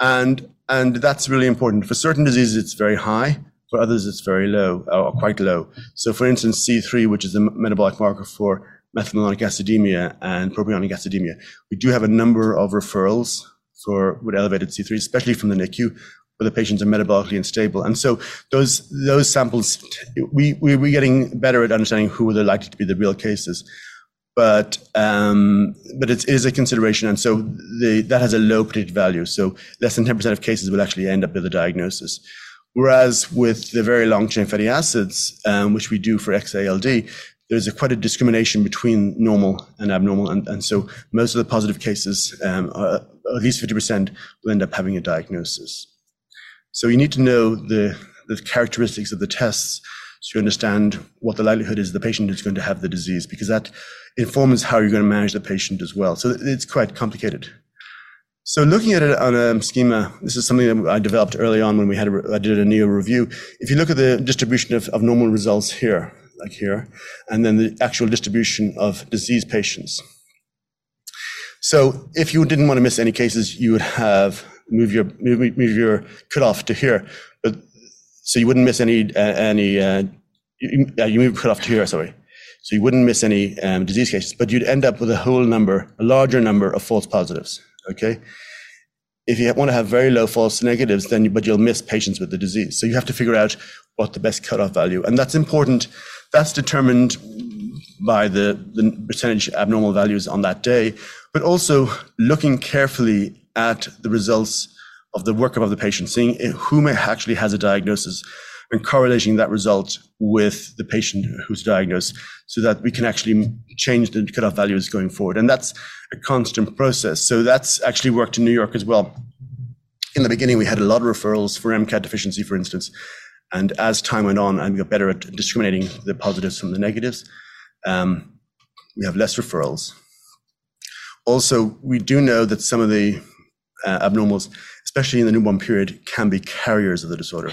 And, and that's really important. For certain diseases, it's very high. For others, it's very low or quite low. So for instance, C3, which is a metabolic marker for methylmalonic acidemia and propionic acidemia, we do have a number of referrals for with elevated C3, especially from the NICU, where the patients are metabolically unstable. And so those those samples, we, we we're getting better at understanding who are likely to be the real cases. But um, but it is a consideration, and so the, that has a low predicted value. So less than 10% of cases will actually end up with a diagnosis. Whereas with the very long chain fatty acids, um, which we do for XALD, there's a quite a discrimination between normal and abnormal, and, and so most of the positive cases, um, are, at least 50%, will end up having a diagnosis. So you need to know the, the characteristics of the tests so you understand what the likelihood is the patient is going to have the disease, because that informs how you're going to manage the patient as well. So it's quite complicated. So looking at it on a schema, this is something that I developed early on when we had a, I did a neo review. If you look at the distribution of, of normal results here, like here, and then the actual distribution of disease patients. So if you didn't want to miss any cases, you would have move your move, move your cutoff to here, so you wouldn't miss any uh, any uh, you, uh, you move to here. Sorry, so you wouldn't miss any um, disease cases, but you'd end up with a whole number, a larger number of false positives. Okay. If you want to have very low false negatives, then you, but you'll miss patients with the disease. So you have to figure out what the best cutoff value, and that's important. That's determined by the, the percentage abnormal values on that day, but also looking carefully at the results of the workup of the patient, seeing who may actually has a diagnosis and correlating that result with the patient who's diagnosed so that we can actually change the cutoff values going forward. And that's a constant process. So that's actually worked in New York as well. In the beginning, we had a lot of referrals for MCAD deficiency, for instance. And as time went on and we got better at discriminating the positives from the negatives, um, we have less referrals. Also, we do know that some of the uh, abnormals, especially in the newborn period, can be carriers of the disorder.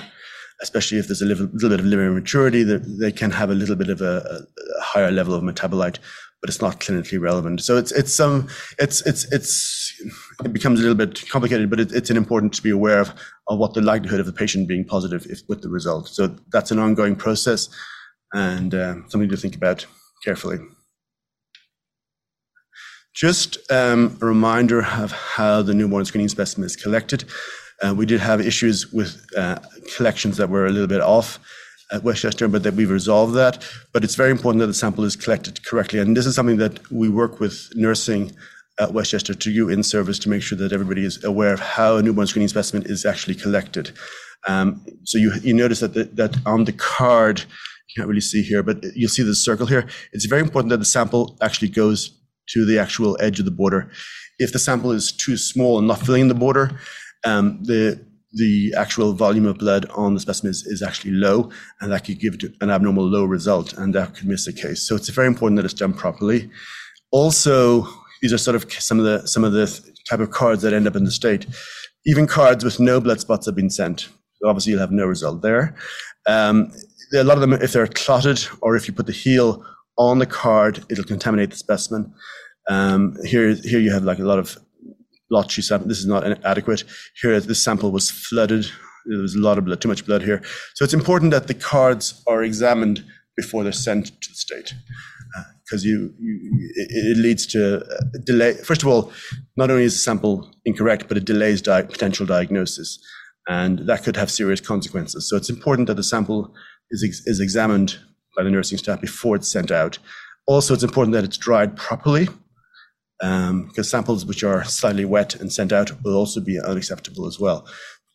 Especially if there's a little, little bit of liver immaturity, they can have a little bit of a, a, higher level of metabolite, but it's not clinically relevant. So it's it's some um, it's it's it's it becomes a little bit complicated, but it, it's important to be aware of, of what the likelihood of the patient being positive if, with the result. So that's an ongoing process and uh, something to think about carefully. Just um, a reminder of how the newborn screening specimen is collected. Uh, we did have issues with uh, collections that were a little bit off at Westchester, but that we've resolved that. But it's very important that the sample is collected correctly. And this is something that we work with nursing at Westchester to do in service to make sure that everybody is aware of how a newborn screening specimen is actually collected. Um, so you, notice that, that on the card, you can't really see here, but you'll see the circle here. It's very important that the sample actually goes to the actual edge of the border. If the sample is too small and not filling the border, um, the the actual volume of blood on the specimen is, is actually low, and that could give an abnormal low result, and that could miss a case. So it's very important that it's done properly. Also, these are sort of some of the some of the type of cards that end up in the state. Even cards with no blood spots have been sent. So obviously, you'll have no result there. Um, a lot of them, if they're clotted or if you put the heel on the card, it'll contaminate the specimen. Um, here, here you have like a lot of blotchy sample. This is not adequate. Here, this sample was flooded. There was a lot of blood, too much blood here. So it's important that the cards are examined before they're sent to the state, because uh, you, you it, leads to delay. First of all, not only is the sample incorrect, but it delays di- potential diagnosis, and that could have serious consequences. So it's important that the sample is ex- is examined by the nursing staff before it's sent out. Also, it's important that it's dried properly um, because samples which are slightly wet and sent out will also be unacceptable as well.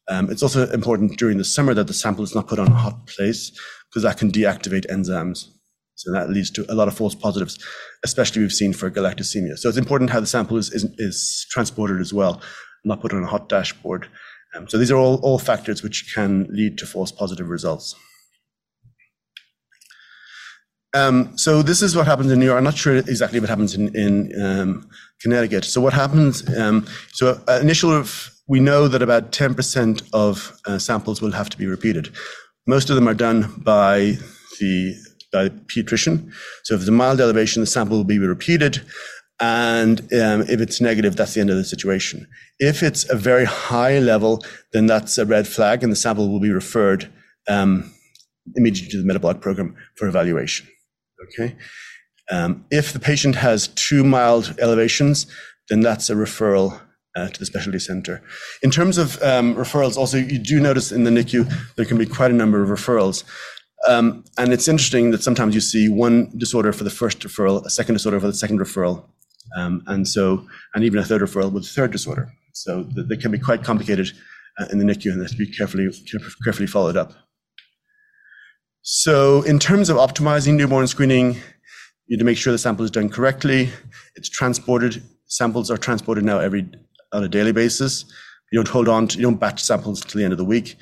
Um, it's also important during the summer that the sample is not put on a hot place because that can deactivate enzymes. So that leads to a lot of false positives, especially we've seen for galactosemia. So it's important how the sample is, is, is transported as well, not put on a hot dashboard. Um, so these are all, all factors which can lead to false positive results. Um, so this is what happens in New York. I'm not sure exactly what happens in, in um, Connecticut. So what happens? Um, so uh, initial, we know that about 10% of uh, samples will have to be repeated. Most of them are done by the by the pediatrician. So if there's a mild elevation, the sample will be repeated. And um, if it's negative, that's the end of the situation. If it's a very high level, then that's a red flag, and the sample will be referred um, immediately to the metabolic program for evaluation. Okay. Um, if the patient has two mild elevations, then that's a referral uh, to the specialty center. In terms of um, referrals, also, you do notice in the NICU there can be quite a number of referrals. Um, and it's interesting that sometimes you see one disorder for the first referral, a second disorder for the second referral, um, and so, and even a third referral with the third disorder. So they can be quite complicated uh, in the NICU and they have to be carefully, carefully followed up. So in terms of optimizing newborn screening, you need to make sure the sample is done correctly. It's transported. Samples are transported now every on a daily basis. You don't hold on to, you don't batch samples till the end of the week.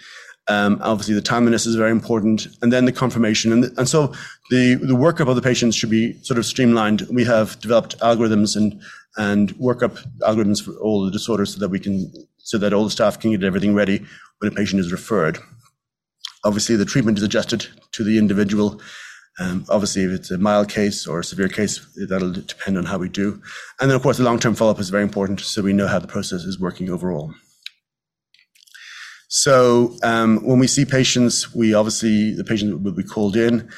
Um, obviously, the timeliness is very important, and then the confirmation. And, and so the, the workup of the patients should be sort of streamlined. We have developed algorithms and, and workup algorithms for all the disorders so that we can, so that all the staff can get everything ready when a patient is referred. Obviously, the treatment is adjusted to the individual. Um, obviously, if it's a mild case or a severe case, that'll depend on how we do. And then, of course, the long-term follow-up is very important, so we know how the process is working overall. So um, when we see patients, we obviously the patient will be called in,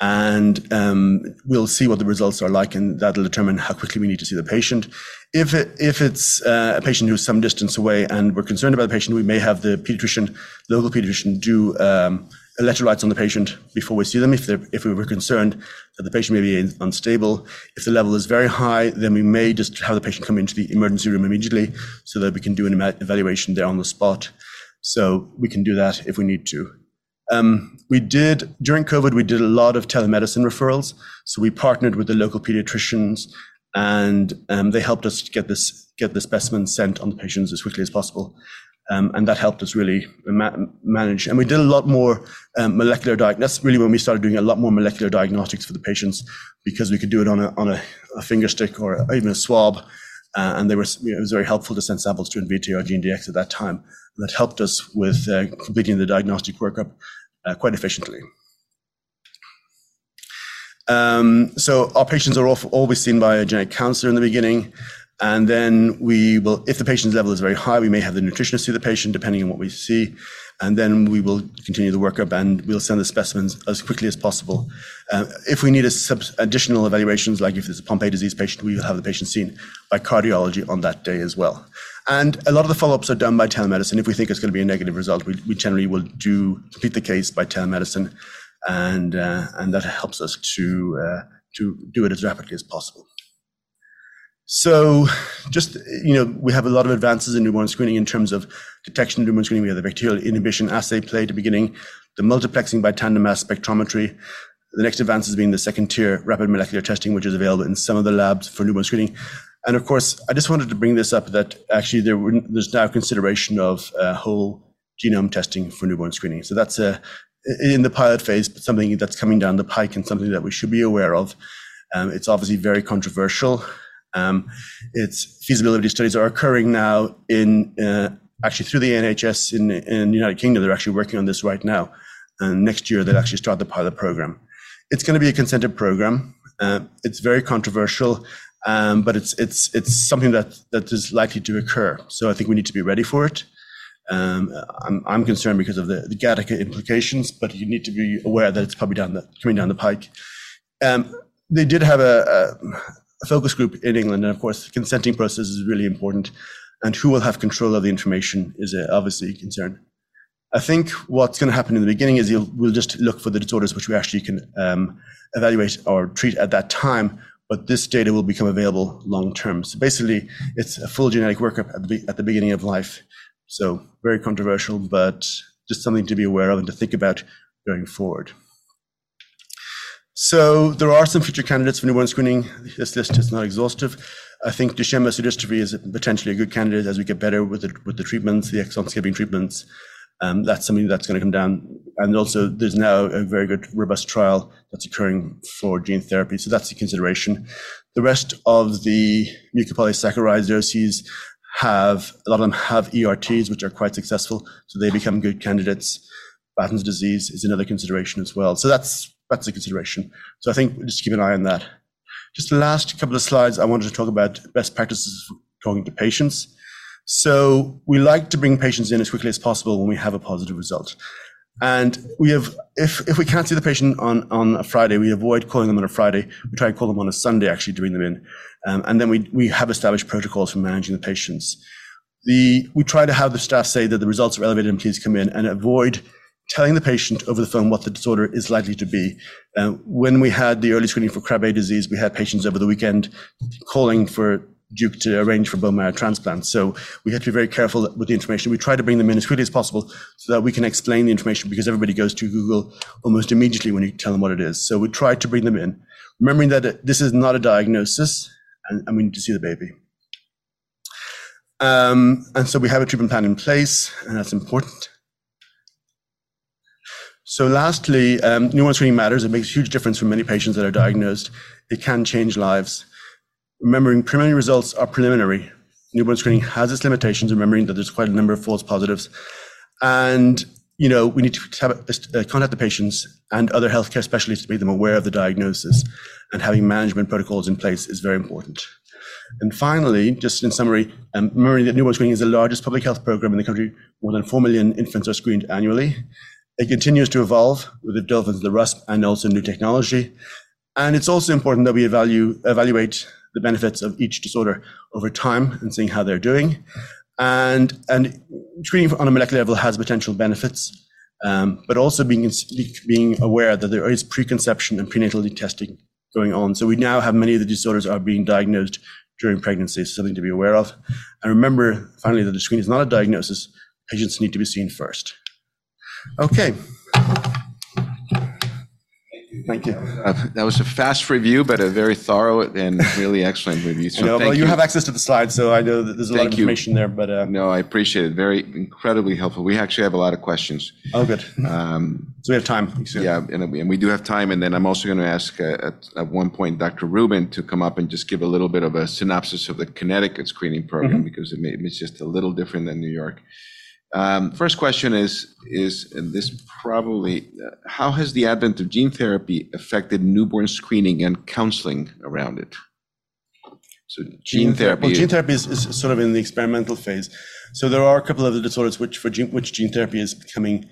and um, we'll see what the results are like, and that'll determine how quickly we need to see the patient. If it, if it's uh, a patient who's some distance away and we're concerned about the patient, we may have the pediatrician, local pediatrician, do um, electrolytes on the patient before we see them. If if we were concerned that the patient may be unstable, if the level is very high, then we may just have the patient come into the emergency room immediately so that we can do an evaluation there on the spot. So we can do that if we need to. Um, we did during COVID. We did a lot of telemedicine referrals. So we partnered with the local pediatricians, and um, they helped us get this get the specimen sent on the patients as quickly as possible. Um, and that helped us really ma- manage. And we did a lot more um, molecular diagnostics. That's really when we started doing a lot more molecular diagnostics for the patients because we could do it on a on a, a finger stick or even a swab. Uh, and they were, you know, it was very helpful to send samples to Invitae or GeneDx at that time that helped us with uh, completing the diagnostic workup uh, quite efficiently. Um, so our patients are always seen by a genetic counselor in the beginning, and then we will, if the patient's level is very high, we may have the nutritionist see the patient depending on what we see, and then we will continue the workup and we'll send the specimens as quickly as possible. Uh, if we need sub- additional evaluations, like if there's a Pompe disease patient, we will have the patient seen by cardiology on that day as well. And a lot of the follow-ups are done by telemedicine. If we think it's going to be a negative result, we, we generally will do complete the case by telemedicine, and uh, and that helps us to uh, to do it as rapidly as possible. So, just you know, we have a lot of advances in newborn screening in terms of detection of newborn screening. We have the bacterial inhibition assay play at the beginning, the multiplexing by tandem mass spectrometry. The next advances being the second tier rapid molecular testing, which is available in some of the labs for newborn screening. And of course, I just wanted to bring this up that actually there there's now consideration of uh, whole genome testing for newborn screening. So that's a, in the pilot phase, but something that's coming down the pike and something that we should be aware of. Um, it's obviously very controversial. Um, its feasibility studies are occurring now in uh, actually through the NHS in, in the United Kingdom. They're actually working on this right now. And next year, they'll actually start the pilot program. It's going to be a consented program. Uh, it's very controversial. Um, but it's it's it's something that that is likely to occur. So I think we need to be ready for it. Um, I'm, I'm concerned because of the, the Gattaca implications, but you need to be aware that it's probably down the, coming down the pike. Um, they did have a, a, a, focus group in England, and of course, the consenting process is really important. And who will have control of the information is uh, obviously a concern. I think what's going to happen in the beginning is we'll just look for the disorders which we actually can um, evaluate or treat at that time but this data will become available long term. So basically, it's a full genetic workup at the, at the beginning of life. So very controversial, but just something to be aware of and to think about going forward. So there are some future candidates for newborn screening. This list is not exhaustive. I think Duchenne muscular dystrophy is potentially a good candidate as we get better with the, with the treatments, the exon skipping treatments. Um, that's something that's going to come down. And also, there's now a very good, robust trial that's occurring for gene therapy. So that's a consideration. The rest of the mucopolysaccharidoses have, a lot of them have ERTs, which are quite successful. So they become good candidates. Batten's disease is another consideration as well. So that's, that's a consideration. So I think just keep an eye on that. Just the last couple of slides, I wanted to talk about best practices for talking to patients. So we like to bring patients in as quickly as possible when we have a positive result. And we have, if, if we can't see the patient on, on a Friday, we avoid calling them on a Friday. We try to call them on a Sunday, actually, to bring them in. Um, and then we, we have established protocols for managing the patients. the, we try to have the staff say that the results are elevated and please come in and avoid telling the patient over the phone what the disorder is likely to be. Uh, when we had the early screening for Krabbe disease, we had patients over the weekend calling for Duke to arrange for bone marrow transplant. So we have to be very careful with the information. We try to bring them in as quickly as possible so that we can explain the information because everybody goes to Google almost immediately when you tell them what it is. So we try to bring them in, remembering that this is not a diagnosis and, and we need to see the baby. Um, and so we have a treatment plan in place, and that's important. So lastly, um, newborn screening matters. It makes a huge difference for many patients that are diagnosed. It can change lives. Remembering preliminary results are preliminary. Newborn screening has its limitations, remembering that there's quite a number of false positives. And, you know, we need to uh, contact the patients and other healthcare specialists to make them aware of the diagnosis. And having management protocols in place is very important. And finally, just in summary, um, remembering that newborn screening is the largest public health program in the country. More than 4 million infants are screened annually. It continues to evolve with the development of the RUSP and also new technology. And it's also important that we evaluate, evaluate the benefits of each disorder over time and seeing how they're doing. And, and screening on a molecular level has potential benefits, um, but also being, being aware that there is preconception and prenatal testing going on. So we now have many of the disorders are being diagnosed during pregnancy, so something to be aware of. And remember, finally, that the screen is not a diagnosis. Patients need to be seen first. Okay. Thank you.
Uh, that was a fast review, but a very thorough and really excellent review.
So know, well, you, you, have access to the slides, so I know that there's a thank lot of information you. there. But uh,
no, I appreciate it. Very incredibly helpful. We actually have a lot of questions.
Oh, good. Um, so we have time.
Yeah, and, and, we do have time. And then I'm also going to ask uh, at, at, one point Dr. Rubin to come up and just give a little bit of a synopsis of the Connecticut screening program mm-hmm. because it may, it's just a little different than New York. Um, first question is, is and this probably, uh, how has the advent of gene therapy affected newborn screening and counseling around it?
So gene therapy. Well, gene therapy is, is sort of in the experimental phase. So there are a couple of the disorders which for gene, which gene therapy is becoming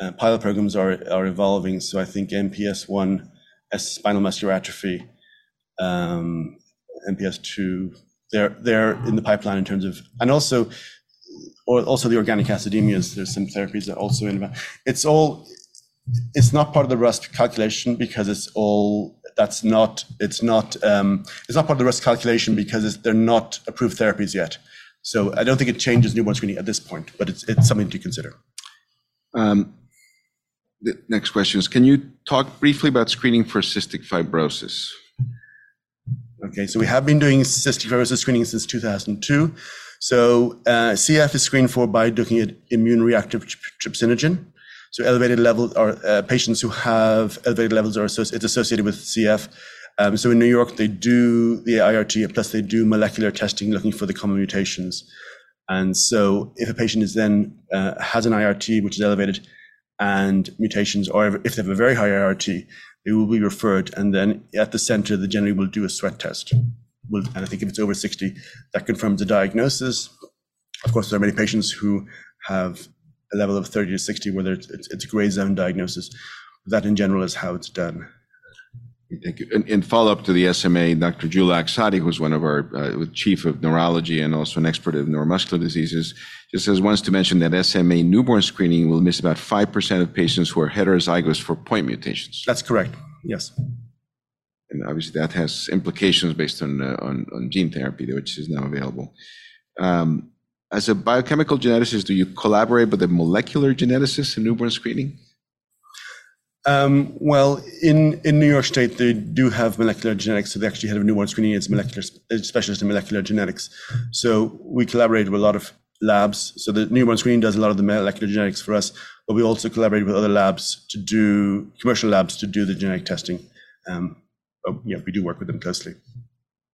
uh, pilot programs are are evolving. So I think MPS one, S spinal muscular atrophy, um, MPS two, they're they're in the pipeline in terms of, and also or also the organic acidemias. There's some therapies that also in. It's all. It's not part of the RUSP calculation because it's all. That's not. It's not. Um, it's not part of the RUSP calculation because they're not approved therapies yet. So I don't think it changes newborn screening at this point, but it's it's something to consider. Um,
the next question is: Can you talk briefly about screening for cystic fibrosis?
Okay, so we have been doing cystic fibrosis screening since 2002. So uh, CF is screened for by looking at immune reactive trypsinogen. So elevated levels are uh, patients who have elevated levels are it's associated with CF. Um, so in New York, they do the IRT, plus they do molecular testing looking for the common mutations. And so if a patient is then uh, has an IRT which is elevated and mutations, or if they have a very high IRT, they will be referred. And then at the center, the generally will do a sweat test and I think if it's over 60, that confirms the diagnosis. Of course, there are many patients who have a level of 30 to 60 whether it's, it's a gray zone diagnosis. That in general is how it's done.
Thank you. In, in follow up to the SMA, Dr. Jula Aksadi, who's one of our uh, chief of neurology and also an expert of neuromuscular diseases, just says wants to mention that SMA newborn screening will miss about 5% of patients who are heterozygous for point mutations.
That's correct. Yes
and obviously that has implications based on, uh, on, on gene therapy, which is now available. Um, as a biochemical geneticist, do you collaborate with a molecular geneticist in newborn screening?
Um, well, in, in New York State, they do have molecular genetics. So they actually have a newborn screening is molecular specialist in molecular genetics. So we collaborate with a lot of labs. So the newborn screening does a lot of the molecular genetics for us, but we also collaborate with other labs to do commercial labs to do the genetic testing. Um, Oh, yeah, we do work with them closely.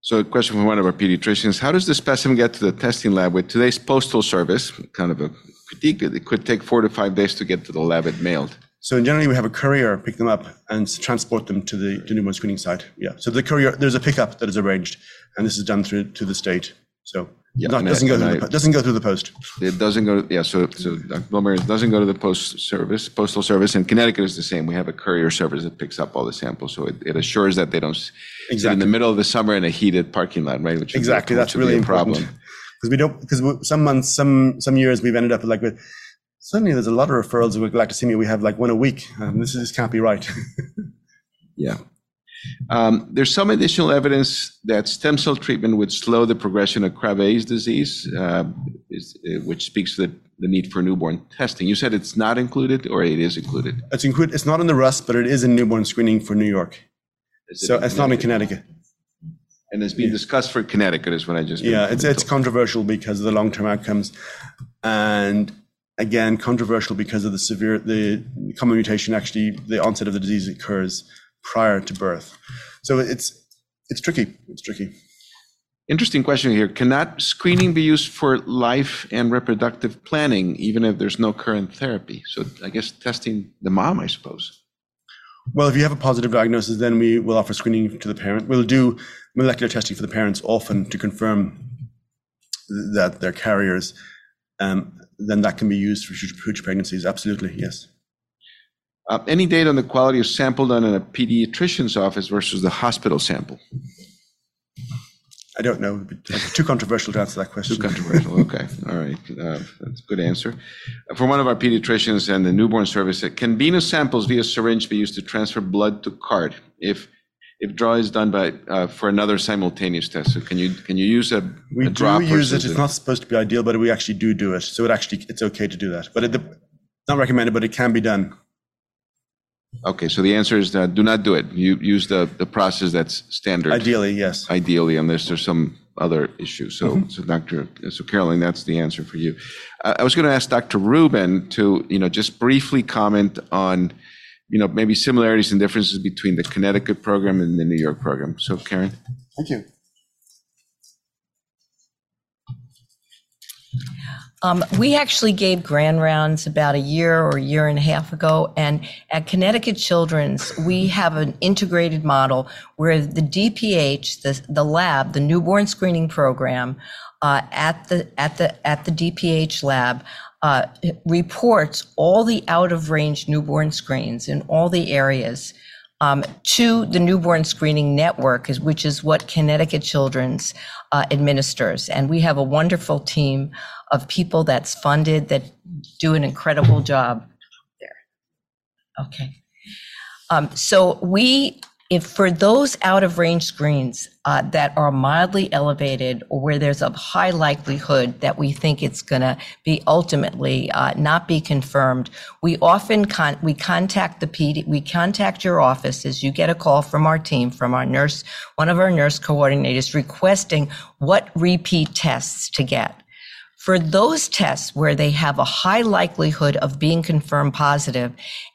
So a question from one of our pediatricians, how does the specimen get to the testing lab with today's postal service? Kind of a critique, that it could take four to five days to get to the lab it mailed.
So generally we have a courier pick them up and transport them to the to newborn screening site. Yeah. So the courier, there's a pickup that is arranged and this is done through to the state. So yeah, Not, doesn't, go through I, the, doesn't go through the post.
It doesn't go. Yeah, so so uh, Dr. doesn't go to the post service, postal service. And Connecticut is the same. We have a courier service that picks up all the samples, so it, it assures that they don't exactly. sit in the middle of the summer in a heated parking lot, right?
Which exactly, that's really a problem. because we don't because some months, some some years we've ended up like with suddenly there's a lot of referrals with galactosemia. We have like one a week. and this is, this can't be right.
yeah. Um, there's some additional evidence that stem cell treatment would slow the progression of Krabbe's disease, uh, is, uh, which speaks to the, the, need for newborn testing. You said it's not included, or it is included?
It's included. It's not in the RUSP, but it is in newborn screening for New York. so it's not in Connecticut.
And it's being yeah. discussed for Connecticut, is what I just.
Yeah, it's it's controversial because of the long term outcomes, and again controversial because of the severe the common mutation. Actually, the onset of the disease occurs prior to birth. So it's it's tricky. It's tricky.
Interesting question here. Cannot screening be used for life and reproductive planning, even if there's no current therapy? So I guess testing the mom, I suppose.
Well, if you have a positive diagnosis, then we will offer screening to the parent. We'll do molecular testing for the parents often to confirm that they're carriers. Um, then that can be used for future pregnancies. Absolutely, yes.
Uh, any data on the quality of sample done in a pediatrician's office versus the hospital sample?
I don't know. Too controversial to answer that question.
Too controversial. Okay. All right. Uh, that's a good answer. For one of our pediatricians and the newborn service, can venous samples via syringe be used to transfer blood to card if if draw is done by uh, for another simultaneous test? So can you can you use a,
we
a
do use it. It's not supposed to be ideal, but we actually do do it. So it actually it's okay to do that, but it's not recommended, but it can be done.
Okay, so the answer is that do not do it. You use the, the process that's standard.
Ideally, yes.
Ideally, unless there's some other issue. So, mm-hmm. so Dr. So Caroline, that's the answer for you. Uh, I was going to ask Dr. Rubin to, you know, just briefly comment on, you know, maybe similarities and differences between the Connecticut program and the New York program. So, Karen.
Thank you.
Um, we actually gave grand rounds about a year or a year and a half ago. And at Connecticut Children's, we have an integrated model where the DPH, the, the lab, the newborn screening program, uh, at the at the at the DPH lab uh, reports all the out of range newborn screens in all the areas um, to the newborn screening network, which is what Connecticut Children's uh, administers. And we have a wonderful team of people that's funded that do an incredible job there. Okay. Um, so we, if for those out of range screens uh, that are mildly elevated or where there's a high likelihood that we think it's going to be ultimately uh, not be confirmed, we often con- we contact the PD, we contact your office as you get a call from our team, from our nurse, one of our nurse coordinators requesting what repeat tests to get. For those tests where they have a high likelihood of being confirmed positive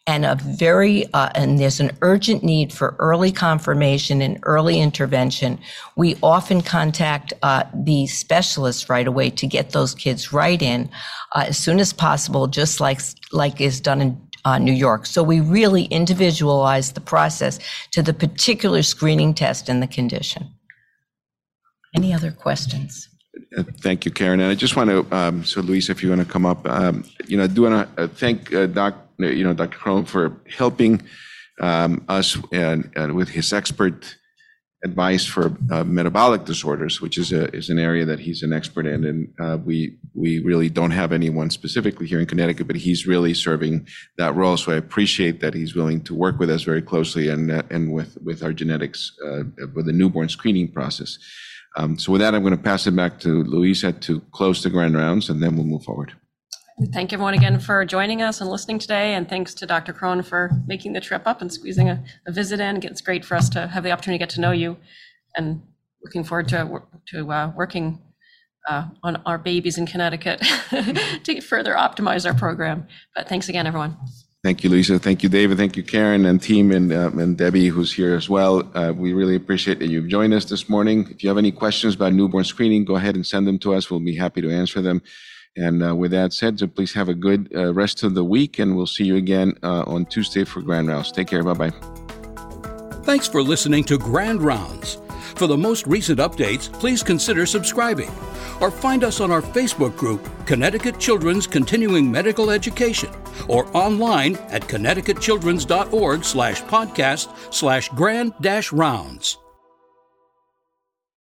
and a very, uh, and there's an urgent need for early confirmation and early intervention, we often contact uh, the specialists right away to get those kids right in uh, as soon as possible, just like, like is done in uh, New York. So we really individualize the process to the particular screening test and the condition. Any other questions?
Uh, thank you, Karen. And I just want to, um, so Luisa, if you want to come up, um, you know, I do want to uh, thank uh, Doc, you know, Dr. Crone for helping um, us and, and, with his expert advice for uh, metabolic disorders, which is a is an area that he's an expert in, and uh, we we really don't have anyone specifically here in Connecticut, but he's really serving that role. So I appreciate that he's willing to work with us very closely and uh, and with with our genetics with the newborn screening process. Um, so with that, I'm going to pass it back to Luisa to close the grand rounds, and then we'll move forward.
Thank everyone again for joining us and listening today, and thanks to Dr. Crone for making the trip up and squeezing a, visit in. It's great for us to have the opportunity to get to know you, and looking forward to to uh, working uh, on our babies in Connecticut to further optimize our program. But thanks again, everyone.
Thank you, Lisa. Thank you, David. Thank you, Karen and team, and, uh, and Debbie, who's here as well. Uh, we really appreciate that you've joined us this morning. If you have any questions about newborn screening, go ahead and send them to us. We'll be happy to answer them. And uh, with that said, so please have a good uh, rest of the week, and we'll see you again on Tuesday for Grand Rounds. Take care. Bye bye.
Thanks for listening to Grand Rounds. For the most recent updates, please consider subscribing or find us on our Facebook group, Connecticut Children's Continuing Medical Education, or online at connecticutchildrens.org slash podcast slash grand rounds.